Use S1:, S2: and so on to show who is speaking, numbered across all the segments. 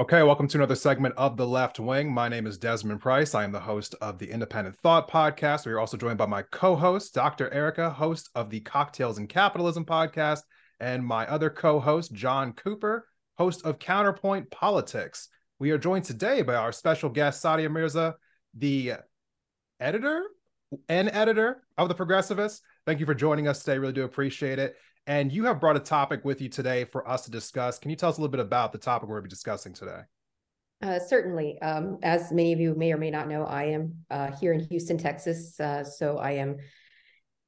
S1: Okay, welcome to another segment of The Left Wing. My name is Desmond Price. I am the host of the Independent Thought podcast. We are also joined by my co host, Dr. Erica, host of the Cocktails and Capitalism podcast, and my other co host, John Cooper, host of Counterpoint Politics. We are joined today by our special guest, Saadia Mirza, the editor and editor of The Progressivist. Thank you for joining us today. Really do appreciate it. And you have brought a topic with you today for us to discuss. Can you tell us a little bit about the topic we're going to be discussing today?
S2: Uh, certainly. Um, as many of you may or may not know, I am uh, here in Houston, Texas. Uh, so I am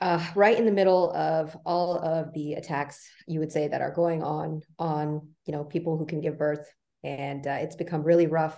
S2: uh, right in the middle of all of the attacks, you would say, that are going on on you know people who can give birth, and uh, it's become really rough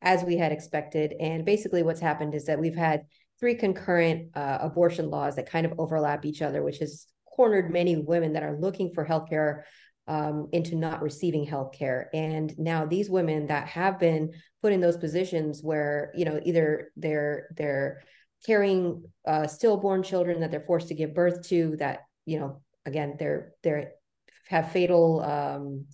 S2: as we had expected. And basically, what's happened is that we've had three concurrent uh, abortion laws that kind of overlap each other, which is cornered many women that are looking for healthcare um, into not receiving healthcare. And now these women that have been put in those positions where you know either they're they're carrying uh, stillborn children that they're forced to give birth to, that you know again they're they're have fatal um,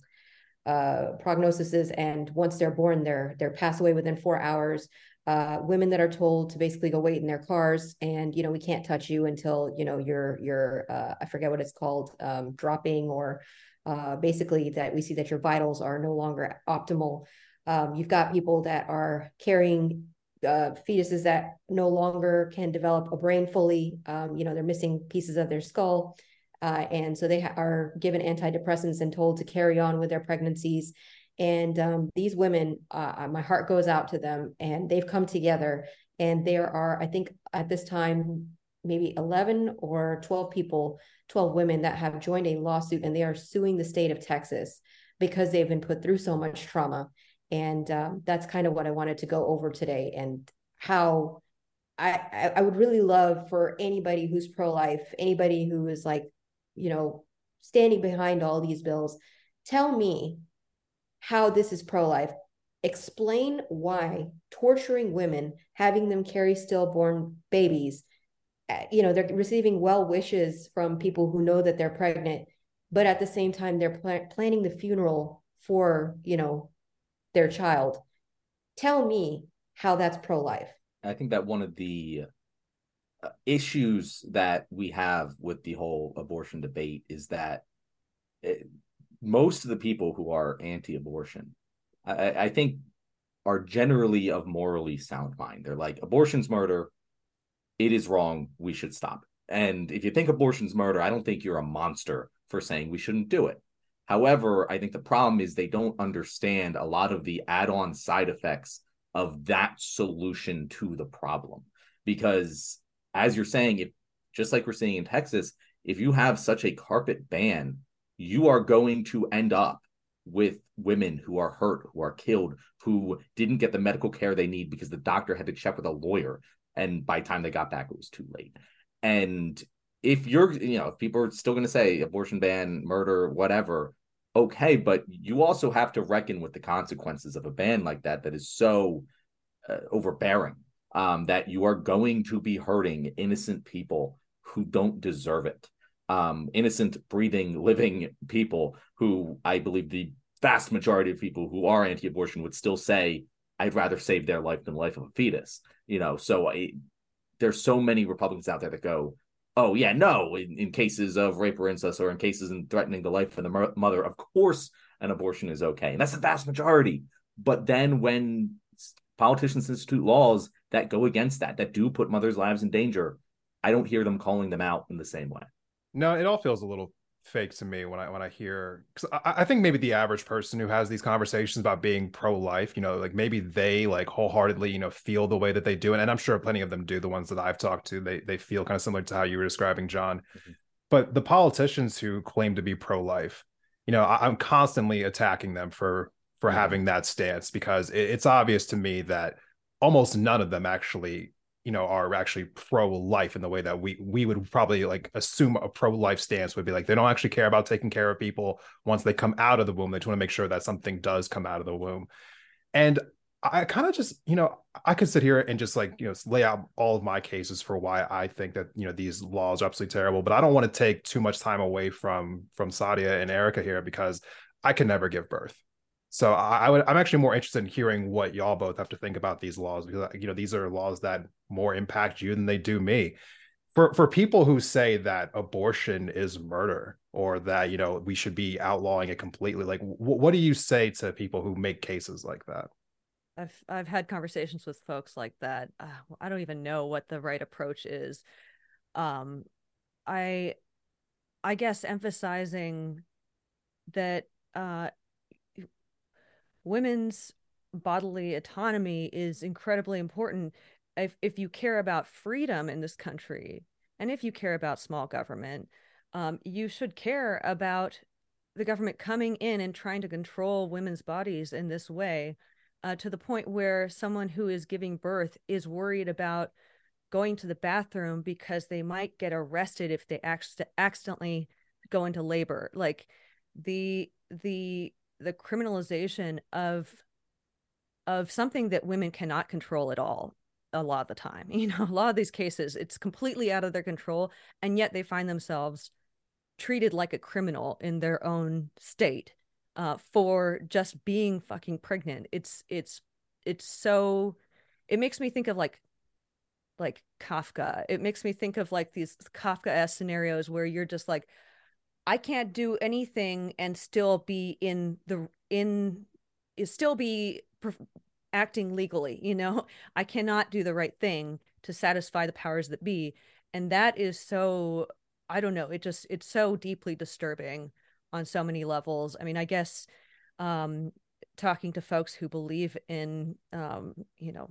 S2: uh, prognoses, and once they're born, they're they're passed away within four hours uh, women that are told to basically go wait in their cars and you know we can't touch you until you know you're you're uh, i forget what it's called um, dropping or uh, basically that we see that your vitals are no longer optimal. Um, you've got people that are carrying uh, fetuses that no longer can develop a brain fully. Um, you know they're missing pieces of their skull uh, and so they ha- are given antidepressants and told to carry on with their pregnancies and um, these women, uh, uh, my heart goes out to them, and they've come together. And there are, I think, at this time, maybe 11 or 12 people, 12 women that have joined a lawsuit, and they are suing the state of Texas because they've been put through so much trauma. And um, that's kind of what I wanted to go over today, and how I, I would really love for anybody who's pro life, anybody who is like, you know, standing behind all these bills, tell me how this is pro life. Explain why torturing women, having them carry stillborn babies, eh, you know, they're receiving well wishes from people who know that they're pregnant, but at the same time, they're pl- planning the funeral for, you know, their child. Tell me how that's pro life.
S3: I think that one of the uh, issues that we have with the whole abortion debate is that eh, most of the people who are anti-abortion, I, I think, are generally of morally sound mind. They're like, abortion's murder. It is wrong. We should stop. And if you think abortion's murder, I don't think you're a monster for saying we shouldn't do it. However, I think the problem is they don't understand a lot of the add on side effects of that solution to the problem. Because as you're saying, if just like we're seeing in Texas, if you have such a carpet ban you are going to end up with women who are hurt, who are killed, who didn't get the medical care they need because the doctor had to check with a lawyer. And by the time they got back, it was too late. And if you're, you know, if people are still going to say abortion ban, murder, whatever, okay. But you also have to reckon with the consequences of a ban like that, that is so uh, overbearing um, that you are going to be hurting innocent people who don't deserve it um, innocent, breathing, living people who I believe the vast majority of people who are anti-abortion would still say, "I'd rather save their life than the life of a fetus." You know, so I, there's so many Republicans out there that go, "Oh yeah, no," in, in cases of rape or incest or in cases in threatening the life of the mother, of course an abortion is okay, and that's the vast majority. But then when politicians institute laws that go against that, that do put mothers' lives in danger, I don't hear them calling them out in the same way.
S1: No, it all feels a little fake to me when I when I hear because I, I, think maybe the average person who has these conversations about being pro life, you know, like maybe they like wholeheartedly, you know, feel the way that they do, and, and I'm sure plenty of them do. The ones that I've talked to, they they feel kind of similar to how you were describing, John. Mm-hmm. But the politicians who claim to be pro life, you know, I, am constantly attacking them for for mm-hmm. having that stance because it, it's obvious to me that almost none of them actually you know are actually pro-life in the way that we we would probably like assume a pro-life stance would be like they don't actually care about taking care of people. Once they come out of the womb they just want to make sure that something does come out of the womb. And i kind of just you know i could sit here and just like you know lay out all of my cases for why i think that you know these laws are absolutely terrible but i don't want to take too much time away from from Saadia and erica here because i can never give birth So I, I would I'm actually more interested in hearing what y'all both have to think about these laws because you know these are laws that more impact you than they do me. For for people who say that abortion is murder or that you know we should be outlawing it completely, like w- what do you say to people who make cases like that?
S4: I've I've had conversations with folks like that. Uh, I don't even know what the right approach is. Um, I I guess emphasizing that uh, women's bodily autonomy is incredibly important. If if you care about freedom in this country and if you care about small government um, you should care about the government coming in and trying to control women's bodies in this way uh, to the point where someone who is giving birth is worried about going to the bathroom because they might get arrested if they ac- accidentally go into labor. Like the the the criminalization of of something that women cannot control at all a lot of the time you know a lot of these cases it's completely out of their control and yet they find themselves treated like a criminal in their own state uh, for just being fucking pregnant. It's it's it's so it makes me think of like like kafka. It makes me think of like these kafka-esque scenarios where you're just like I can't do anything and still be in the in still be acting legally, you know? I cannot do the right thing to satisfy the powers that be. And that is so I don't know, it just it's so deeply disturbing on so many levels. I mean, I guess um talking to folks who believe in um, you know,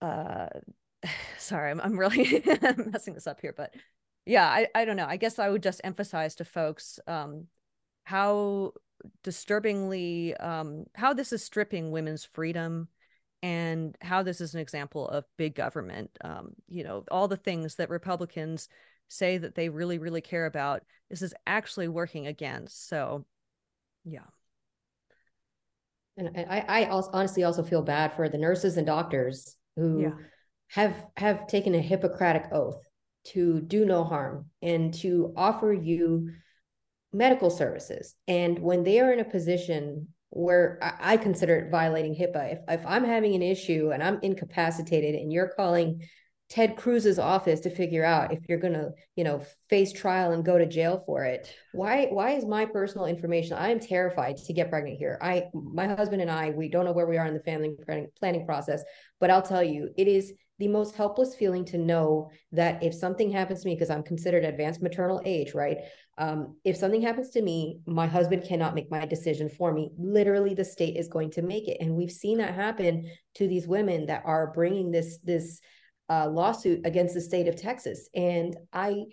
S4: uh sorry, I'm I'm really messing this up here, but yeah I, I don't know. I guess i would just emphasize to folks um, how disturbingly um, how this is stripping women's freedom and how this is an example of big government um, you know all the things that republicans say that they really really care about this is actually working against. So yeah.
S2: And i i also honestly also feel bad for the nurses and doctors who yeah. have have taken a hippocratic oath to do no harm and to offer you medical services. And when they are in a position where I, consider it violating HIPAA, if, if I'm having an issue and I'm incapacitated and you're calling Ted Cruz's office to figure out if you're going to, you know, face trial and go to jail for it. Why why is my personal information I am terrified to get pregnant here. I my husband and I we don't know where we are in the family planning process, but I'll tell you, it is the most helpless feeling to know that if something happens to me because I'm considered advanced maternal age, right? Um, if something happens to me, my husband cannot make my decision for me. Literally, the state is going to make it, and we've seen that happen to these women that are bringing this this uh, lawsuit against the state of Texas. And I,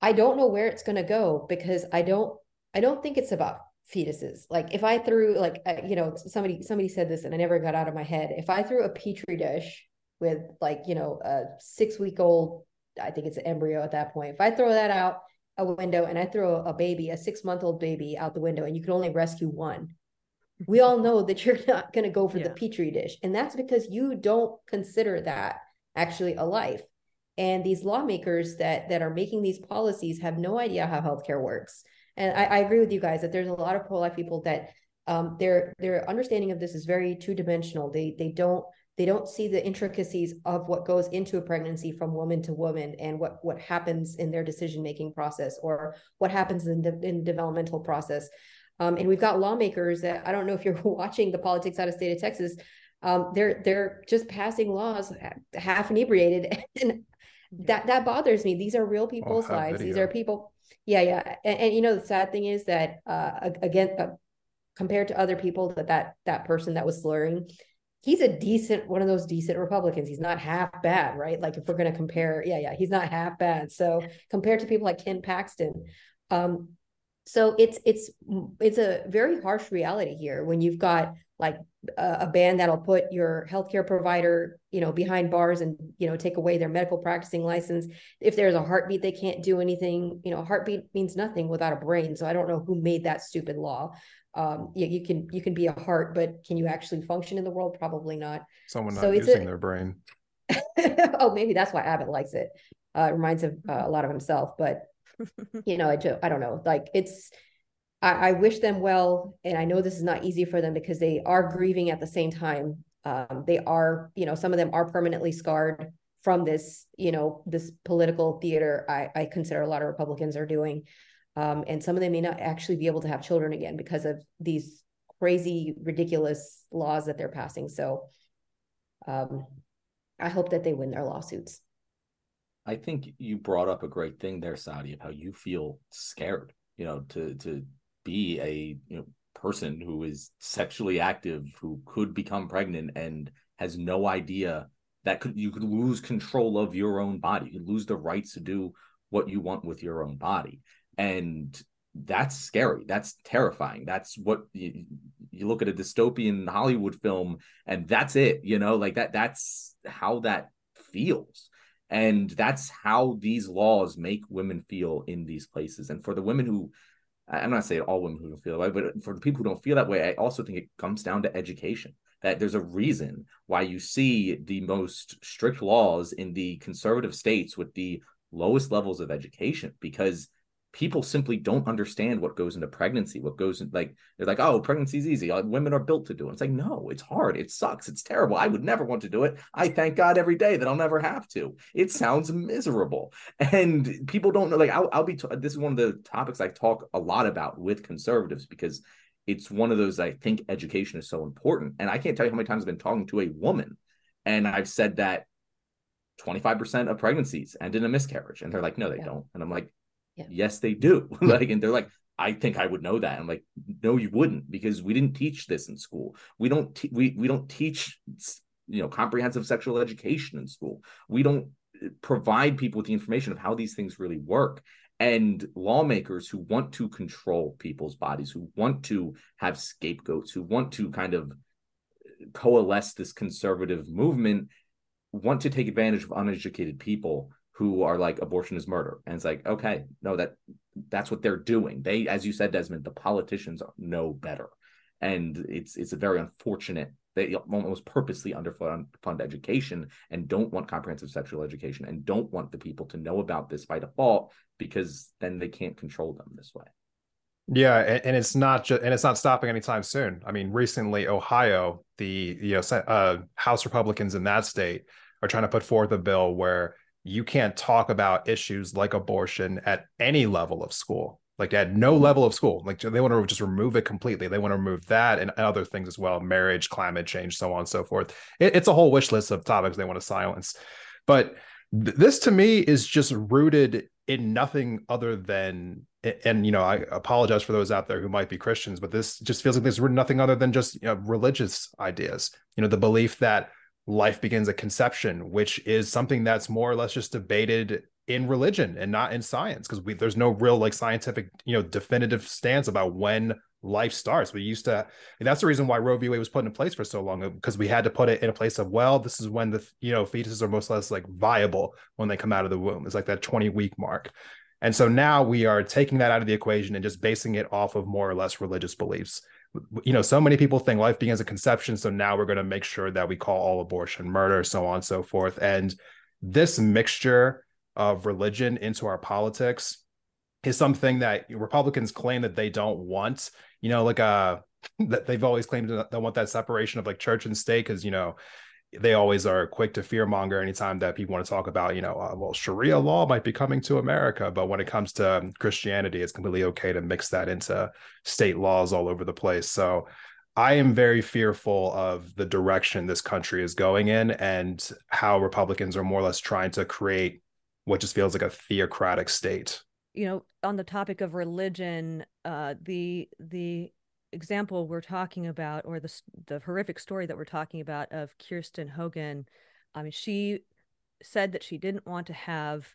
S2: I don't know where it's going to go because I don't, I don't think it's about fetuses. Like if I threw like, uh, you know, somebody, somebody said this and I never got out of my head. If I threw a petri dish with like, you know, a six week old, I think it's an embryo at that point. If I throw that out a window and I throw a baby, a six month old baby out the window and you can only rescue one, we all know that you're not going to go for yeah. the petri dish. And that's because you don't consider that actually a life. And these lawmakers that that are making these policies have no idea how healthcare works. And I, I agree with you guys that there's a lot of pro-life people that um, their their understanding of this is very two-dimensional. They they don't they don't see the intricacies of what goes into a pregnancy from woman to woman and what what happens in their decision making process or what happens in the in developmental process um, and we've got lawmakers that i don't know if you're watching the politics out of state of texas um, they're they're just passing laws half inebriated. And that that bothers me. These are real people's oh, lives. Video. these are people yeah yeah. And, and, you know the sad thing is that uh, again uh, compared to other people that that that person that was slurring he's a decent one of those decent republicans. He's not half bad right? Like if we're going to compare yeah yeah he's not half bad. So compared to people like ken paxton um so it's it's it's a very harsh reality here when you've got like a, a ban that'll put your healthcare provider you know behind bars and you know take away their medical practicing license. If there's a heartbeat they can't do anything. You know heartbeat means nothing without a brain so i don't know who made that stupid law. Um yeah you can you can be a heart but can you actually function in the world? Probably not.
S1: Someone not so using a, their brain.
S2: Oh maybe that's why abbott likes it. Uh, it reminds him uh, a lot of himself but you know, I, I don't know. Like it's, I, I wish them well, and I know this is not easy for them because they are grieving at the same time. Um, they are, you know, some of them are permanently scarred from this, you know, this political theater. I, I consider a lot of Republicans are doing, um, and some of them may not actually be able to have children again because of these crazy, ridiculous laws that they're passing. So, um, I hope that they win their lawsuits.
S3: I think you brought up a great thing there, Saadia, of how you feel scared, you know, to to be a you know person who is sexually active who could become pregnant and has no idea that could you could lose control of your own body. You lose the rights to do what you want with your own body. And that's scary. That's terrifying. That's what you, you look at a dystopian hollywood film and that's it you know like that that's how that feels. And that's how these laws make women feel in these places. And for the women who I'm not saying all women who don't feel that way, but for the people who don't feel that way, I also think it comes down to education. That there's a reason why you see the most strict laws in the conservative states with the lowest levels of education because people simply don't understand what goes into pregnancy what goes in like they're like oh pregnancy's easy. Uh, women are built to do it. It's like no it's hard. It sucks. It's terrible. I would never want to do it. I thank god every day that i'll never have to. It sounds miserable. And people don't know like i'll, I'll be t- this is one of the topics i talk a lot about with conservatives because it's one of those i think education is so important. And i can't tell you how many times i've been talking to a woman and i've said that 25% of pregnancies end in a miscarriage. And they're like no they yeah. don't. And i'm like yeah. Yes, they do. like, and they're like, I think I would know that. I'm like, no, you wouldn't, because we didn't teach this in school. We don't te- we we don't teach you know comprehensive sexual education in school. We don't eh, provide people with the information of how these things really work. And lawmakers who want to control people's bodies, who want to have scapegoats, who want to kind of eh, coalesce this conservative movement, want to take advantage of uneducated people who are like abortion is murder. And it's like okay no that that's what they're doing. They as you said desmond the politicians know better. And it's it's a very unfortunate they almost purposely underfund education and don't want comprehensive sexual education and don't want the people to know about this by default because then they can't control them this way.
S1: Yeah, and, it's not just and it's not stopping anytime soon. I mean, recently Ohio, the you know uh, House Republicans in that state are trying to put forth a bill where you can't talk about issues like abortion at any level of school like at no mm-hmm. level of school. Like they want to just remove it completely. They want to remove that and other things as well marriage climate change so on and so forth. It, it's a whole wish list of topics they want to silence. But th- this to me is just rooted in nothing other than and you know i apologize for those out there who might be christians but this just feels like there's nothing other than just you know, religious ideas. You know the belief that life begins at conception, which is something that's more or less just debated in religion and not in science because there's no real like scientific you know definitive stance about when life starts. We used to that's the reason why roe v. Wade was put in place for so long uh, because we had to put it in a place of well this is when the you know fetuses are most or less like viable when they come out of the womb. It's like that 20 week mark. And so now we are taking that out of the equation and just basing it off of more or less religious beliefs you know, so many people think life begins at conception. So now we're going to make sure that we call all abortion murder, so on and so forth. And this mixture of religion into our politics is something that Republicans claim that they don't want. You know, like uh that they've always claimed that they want that separation of like church and state because you know they always are quick to fearmonger anytime that people want to talk about, you know, uh, well, Sharia law might be coming to America. But when it comes to um, Christianity, it's completely okay to mix that into state laws all over the place. So I am very fearful of the direction this country is going in and how Republicans are more or less trying to create what just feels like a theocratic state.
S4: You know, on the topic of religion, uh, the the example we're talking about, or the the horrific story that we're talking about of Kirsten Hogan, I mean, she said that she didn't want to have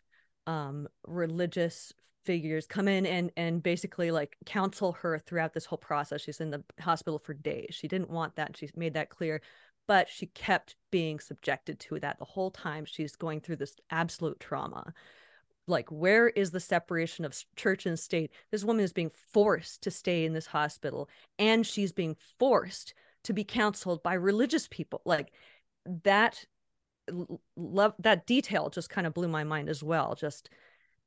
S4: um, religious figures come in and and basically like counsel her throughout this whole process. She's in the hospital for days. She didn't want that. She made that clear, but she kept being subjected to that the whole time she's going through this absolute trauma like where is the separation of church and state? This woman is being forced to stay in this hospital and she's being forced to be counseled by religious people. Like that love that detail just kind of blew my mind as well just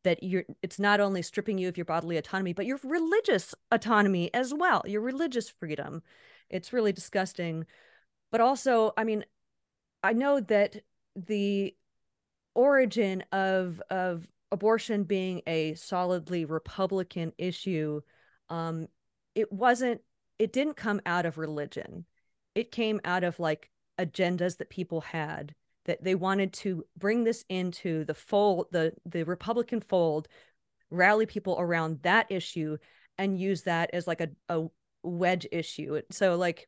S4: that you're it's not only stripping you of your bodily autonomy but your religious autonomy as well your religious freedom. It's really disgusting. But also i mean i know that the origin of of abortion being a solidly republican issue um it wasn't it didn't come out of religion. It came out of like agendas that people had that they wanted to bring this into the fold the the republican fold rally people around that issue and use that as like a, a wedge issue. So like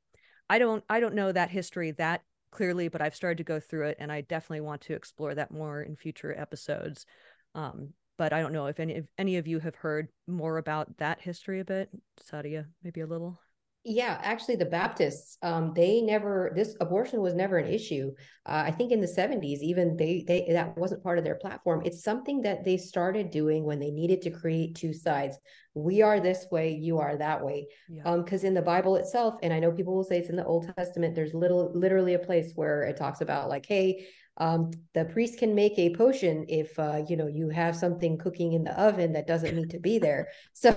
S4: i don't i don't know that history that clearly but i've started to go through it and i definitely want to explore that more in future episodes um, but i don't know if any if any of you have heard more about that history a bit Saadia maybe a little
S2: yeah, actually, the Baptists, um, they never this abortion was never an issue. Uh, I think in the seventies, even they they that wasn't part of their platform. It's something that they started doing when they needed to create two sides. We are this way, you are that way. Yeah. Um, because in the Bible itself, and I know people will say it's in the Old Testament. There's little literally a place where it talks about like, hey, um, the priest can make a potion if uh, you know you have something cooking in the oven that doesn't need to be there. So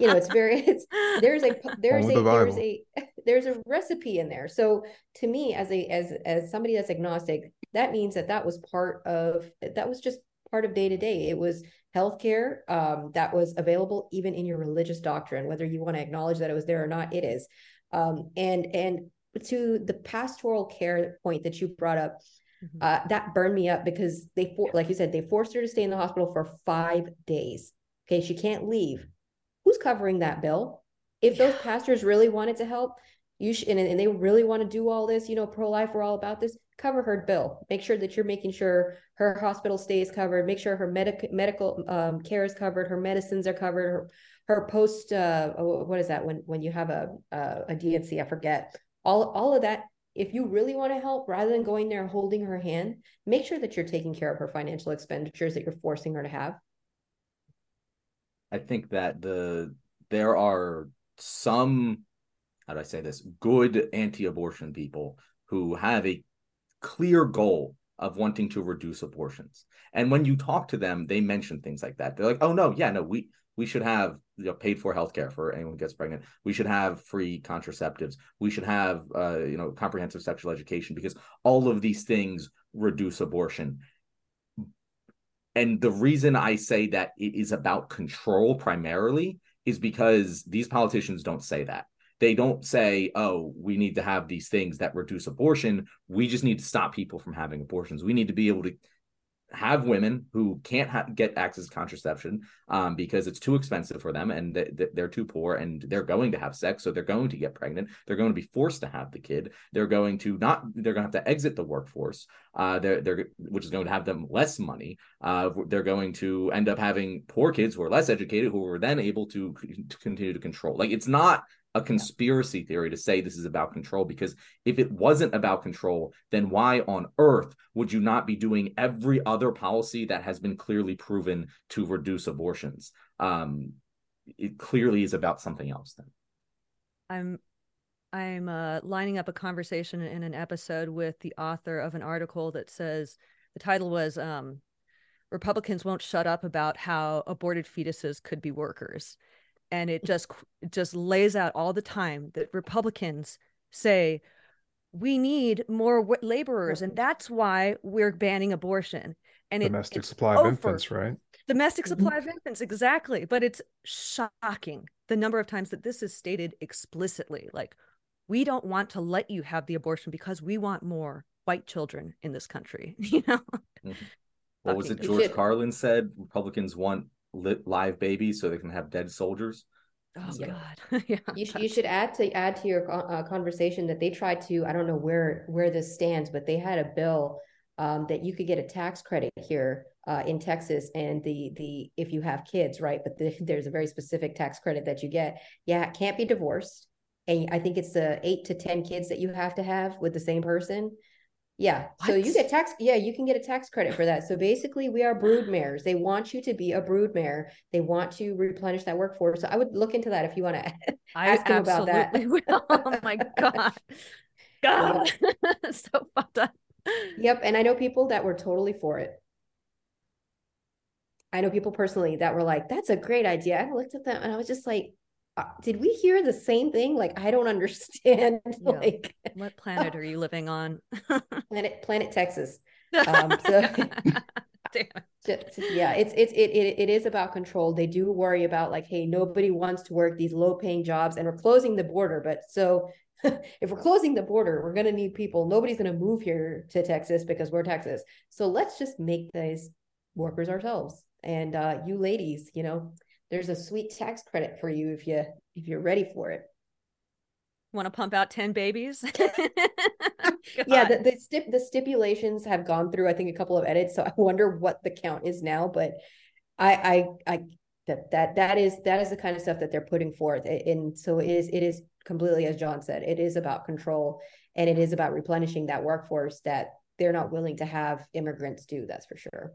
S2: you know it's very it's there's a there's a the there's a there's a recipe in there. So to me, as a as as somebody that's agnostic, that means that that was part of that was just part of day to day. It was healthcare um, that was available even in your religious doctrine, whether you want to acknowledge that it was there or not. It is, um, and and to the pastoral care point that you brought up Mm-hmm. Uh, that burned me up because they, for, like you said, they forced her to stay in the hospital for five days. Okay, she can't leave. Who's covering that bill? If those pastors really wanted to help, you should, and, and they really want to do all this, you know, pro life, we're all about this. Cover her bill. Make sure that you're making sure her hospital stay is covered. Make sure her medic medical um, care is covered. Her medicines are covered. Her, her post, uh, what is that when when you have a a, a D&C? I forget. All all of that if you really want to help, rather than going there holding her hand, make sure that you're taking care of her financial expenditures that you're forcing her to have.
S3: I think that the there are some how do I say this good anti-abortion people who have a clear goal of wanting to reduce abortions. And when you talk to them, they mention things like that. They're like, "Oh no, yeah, no, we we should have you know, paid for healthcare for anyone who gets pregnant. We should have free contraceptives. We should have uh, you know comprehensive sexual education because all of these things reduce abortion. And the reason I say that it is about control primarily is because these politicians don't say that. They don't say, "Oh, we need to have these things that reduce abortion. We just need to stop people from having abortions. We need to be able to have women who can't ha- get access to contraception um, because it's too expensive for them and th- th- they're too poor and they're going to have sex so they're going to get pregnant. They're going to be forced to have the kid. They're going to not they're going to have to exit the workforce uh, they're, they're which is going to have them less money uh, they're going to end up having poor kids who are less educated who are then able to, to continue to control. Like it's not a conspiracy theory to say this is about control because if it wasn't about control then why on earth would you not be doing every other policy that has been clearly proven to reduce abortions? Um it clearly is about something else then.
S4: I'm i'm uh, lining up a conversation in an episode with the author of an article that says the title was um republicans won't shut up about how aborted fetuses could be workers and it just it just lays out all the time that Republicans say we need more w- laborers and that's why we're banning abortion. And
S1: domestic it, supply of infants right?
S4: Domestic mm-hmm. supply of infants exactly. But it's shocking the number of times that this is stated explicitly. Like we don't want to let you have the abortion because we want more white children in this country you know? Mm-hmm.
S3: what was it george carlin said? Republicans want lit live babies so they can have dead soldiers.
S4: Oh yeah. God! yeah,
S2: you, sh- you should add to add to your uh, conversation that they tried to. I don't know where where this stands, but they had a bill um, that you could get a tax credit here uh, in Texas, and the the if you have kids, right? But the, there's a very specific tax credit that you get. Yeah, it can't be divorced, and I think it's the eight to ten kids that you have to have with the same person. Yeah. What? So you get tax. Yeah, you can get a tax credit for that. So basically, we are brood mares. They want you to be a brood mare. They want to replenish that workforce. So I would look into that if you want to ask
S4: I
S2: him about that.
S4: Will. Oh my god. God, so fucked up.
S2: Yep, and I know people that were totally for it. I know people personally that were like, "That's a great idea." I looked at them and I was just like, uh, "Did we hear the same thing?" Like, I don't understand.
S4: Yeah.
S2: like,
S4: what planet are you living on?
S2: planet Planet Texas. Um, so just, yeah, it's it's it, it it is about control. They do worry about like, hey, nobody wants to work these low paying jobs, and we're closing the border. But so if we're closing the border, we're going to need people. Nobody's going to move here to Texas because we're Texas. So let's just make these workers ourselves. And uh, you ladies, you know, there's a sweet tax credit for you if you if you're ready for it.
S4: Want to pump out 10 babies?
S2: yeah, the the, stip, the stipulations have gone through, I think, a couple of edits. So I wonder what the count is now. But I, I, I that that that is that is the kind of stuff that they're putting forth. And so it is it is completely as John said, it is about control and it is about replenishing that workforce that they're not willing to have immigrants do. That's for sure.